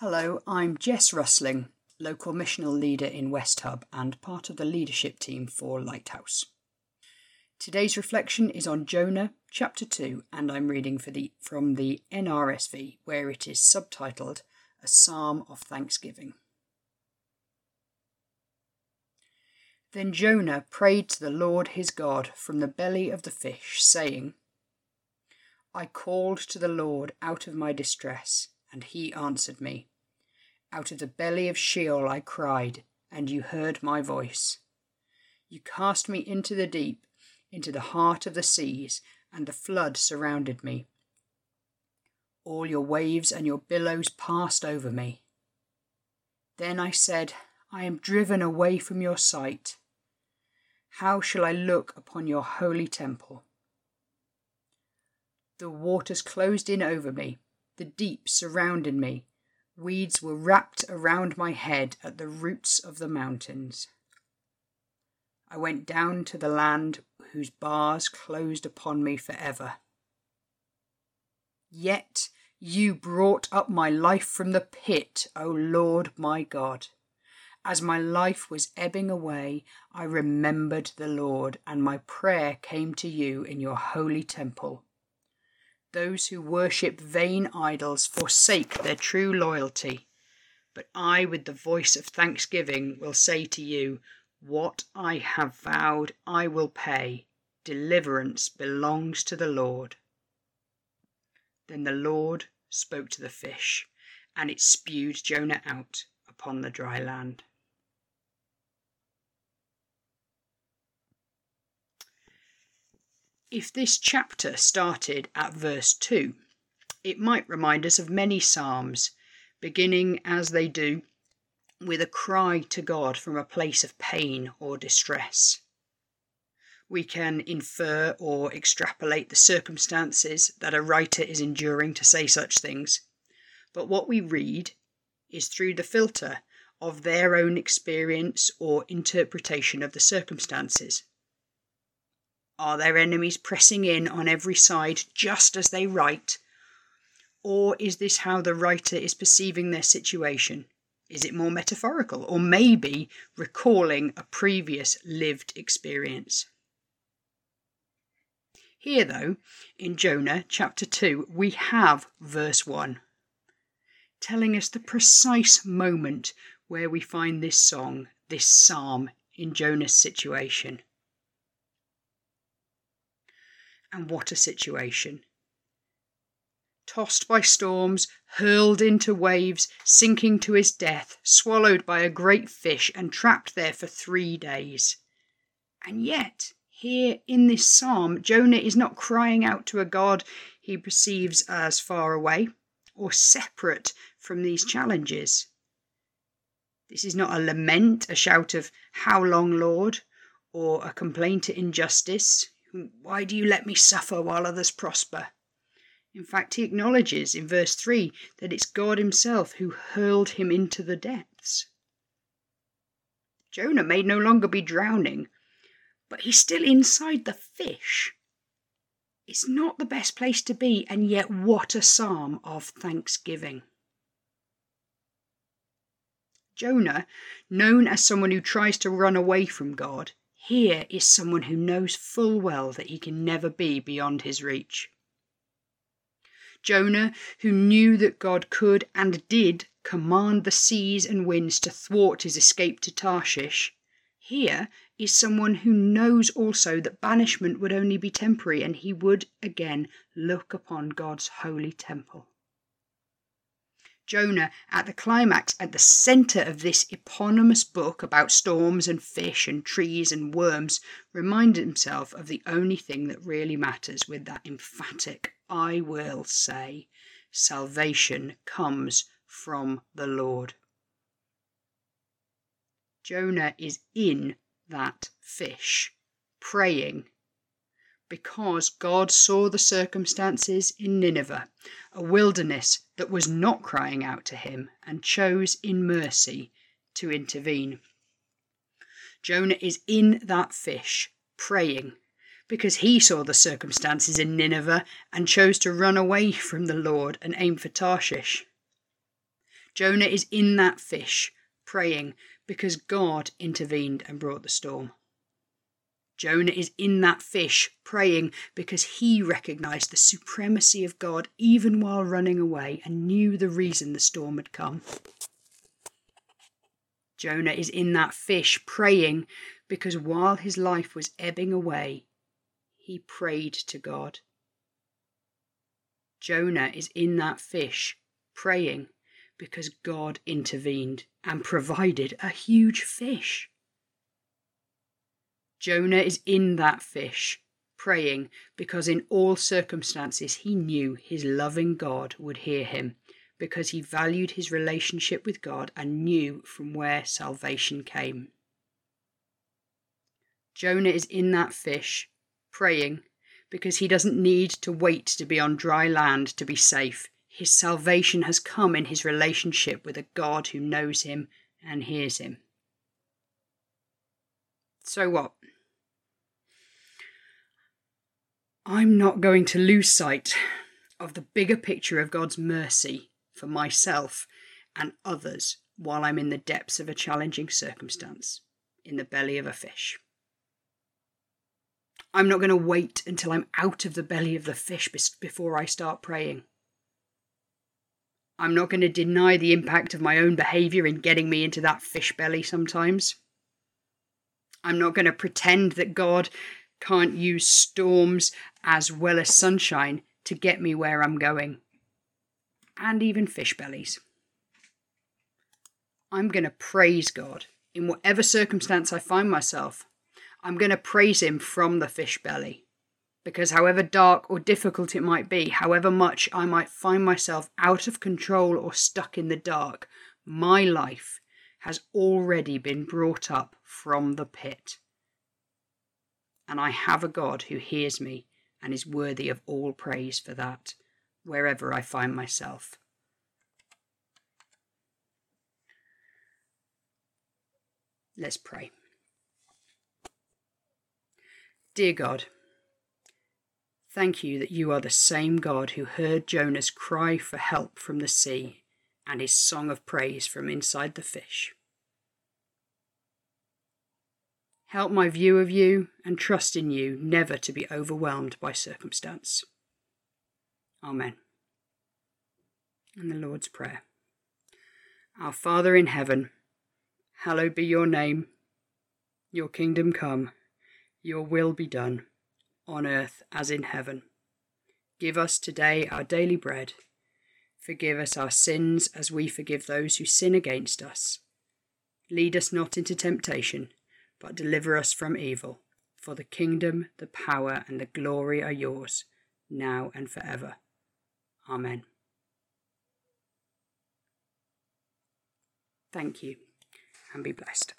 Hello, I'm Jes Rusling, local missional leader in West Hub and part of the leadership team for Lighthouse. Today's reflection is on Jonah chapter 2 and I'm reading the from the NRSV where it is subtitled A Psalm of Thanksgiving. Then Jonah prayed to the Lord his God from the belly of the fish, saying, I called to the Lord out of my distress, and he answered me. Out of the belly of Sheol I cried, and you heard my voice. You cast me into the deep, into the heart of the seas, and the flood surrounded me. All your waves and your billows passed over me. Then I said, I am driven away from your sight. How shall I look upon your holy temple? The waters closed in over me, the deep surrounded me, weeds were wrapped around my head at the roots of the mountains. I went down to the land whose bars closed upon me forever. Yet you brought up my life from the pit, O Lord my God. As my life was ebbing away, I remembered the Lord, and my prayer came to you in your holy temple. Those who worship vain idols forsake their true loyalty. But I, with the voice of thanksgiving, will say to you, What I have vowed, I will pay. Deliverance belongs to the Lord. Then the Lord spoke to the fish, and it spewed Jonah out upon the dry land. If this chapter started at verse 2, it might remind us of many Psalms, beginning as they do with a cry to God from a place of pain or distress. We can infer or extrapolate the circumstances that a writer is enduring to say such things, but what we read is through the filter of their own experience or interpretation of the circumstances. Are their enemies pressing in on every side just as they write? Or is this how the writer is perceiving their situation? Is it more metaphorical, or maybe recalling a previous lived experience? Here, though, in Jonah chapter 2, we have verse 1, telling us the precise moment where we find this song, this psalm in Jonah's situation. And what a situation! Tossed by storms, hurled into waves, sinking to his death, swallowed by a great fish, and trapped there for three days. And yet, here in this psalm, Jonah is not crying out to a God he perceives as far away or separate from these challenges. This is not a lament, a shout of, How long, Lord? or a complaint to injustice. Why do you let me suffer while others prosper? In fact, he acknowledges in verse 3 that it's God himself who hurled him into the depths. Jonah may no longer be drowning, but he's still inside the fish. It's not the best place to be, and yet what a psalm of thanksgiving. Jonah, known as someone who tries to run away from God, here is someone who knows full well that he can never be beyond his reach. Jonah, who knew that God could and did command the seas and winds to thwart his escape to Tarshish, here is someone who knows also that banishment would only be temporary and he would again look upon God's holy temple. Jonah at the climax, at the centre of this eponymous book about storms and fish and trees and worms, reminded himself of the only thing that really matters with that emphatic, I will say, salvation comes from the Lord. Jonah is in that fish, praying because God saw the circumstances in Nineveh, a wilderness that was not crying out to him, and chose in mercy to intervene. Jonah is in that fish, praying, because he saw the circumstances in Nineveh and chose to run away from the Lord and aim for Tarshish. Jonah is in that fish, praying because God intervened and brought the storm. Jonah is in that fish, praying because he recognized the supremacy of God even while running away and knew the reason the storm had come. Jonah is in that fish, praying because while his life was ebbing away, he prayed to God. Jonah is in that fish, praying because God intervened and provided a huge fish. Jonah is in that fish, praying because in all circumstances he knew his loving God would hear him, because he valued his relationship with God and knew from where salvation came. Jonah is in that fish, praying because he doesn't need to wait to be on dry land to be safe. His salvation has come in his relationship with a God who knows him and hears him. So what? I'm not going to lose sight of the bigger picture of God's mercy for myself and others while I'm in the depths of a challenging circumstance, in the belly of a fish. I'm not going to wait until I'm out of the belly of the fish before I start praying. I'm not going to deny the impact of my own behaviour in getting me into that fish belly sometimes. I'm not going to pretend that God can't use storms as well as sunshine to get me where I'm going, and even fish bellies. I'm going to praise God in whatever circumstance I find myself. I'm going to praise Him from the fish belly. Because however dark or difficult it might be, however much I might find myself out of control or stuck in the dark, my life has already been brought up from the pit and I have a God who hears me and is worthy of all praise for that, wherever I find myself. Let's pray. Dear God, thank you that you are the same God who heard Jonah's cry for help from the sea and his song of praise from inside the fish. Help my view of you and trust in you never to be overwhelmed by circumstance. Amen. And the Lord's Prayer. Our Father in heaven, hallowed be your name. Your kingdom come, your will be done, on earth as in heaven. Give us today our daily bread. Forgive us our sins as we forgive those who sin against us. Lead us not into temptation but deliver us from evil. For the kingdom, the power, and the glory are yours, now and forever. Amen. Thank you, and be blessed.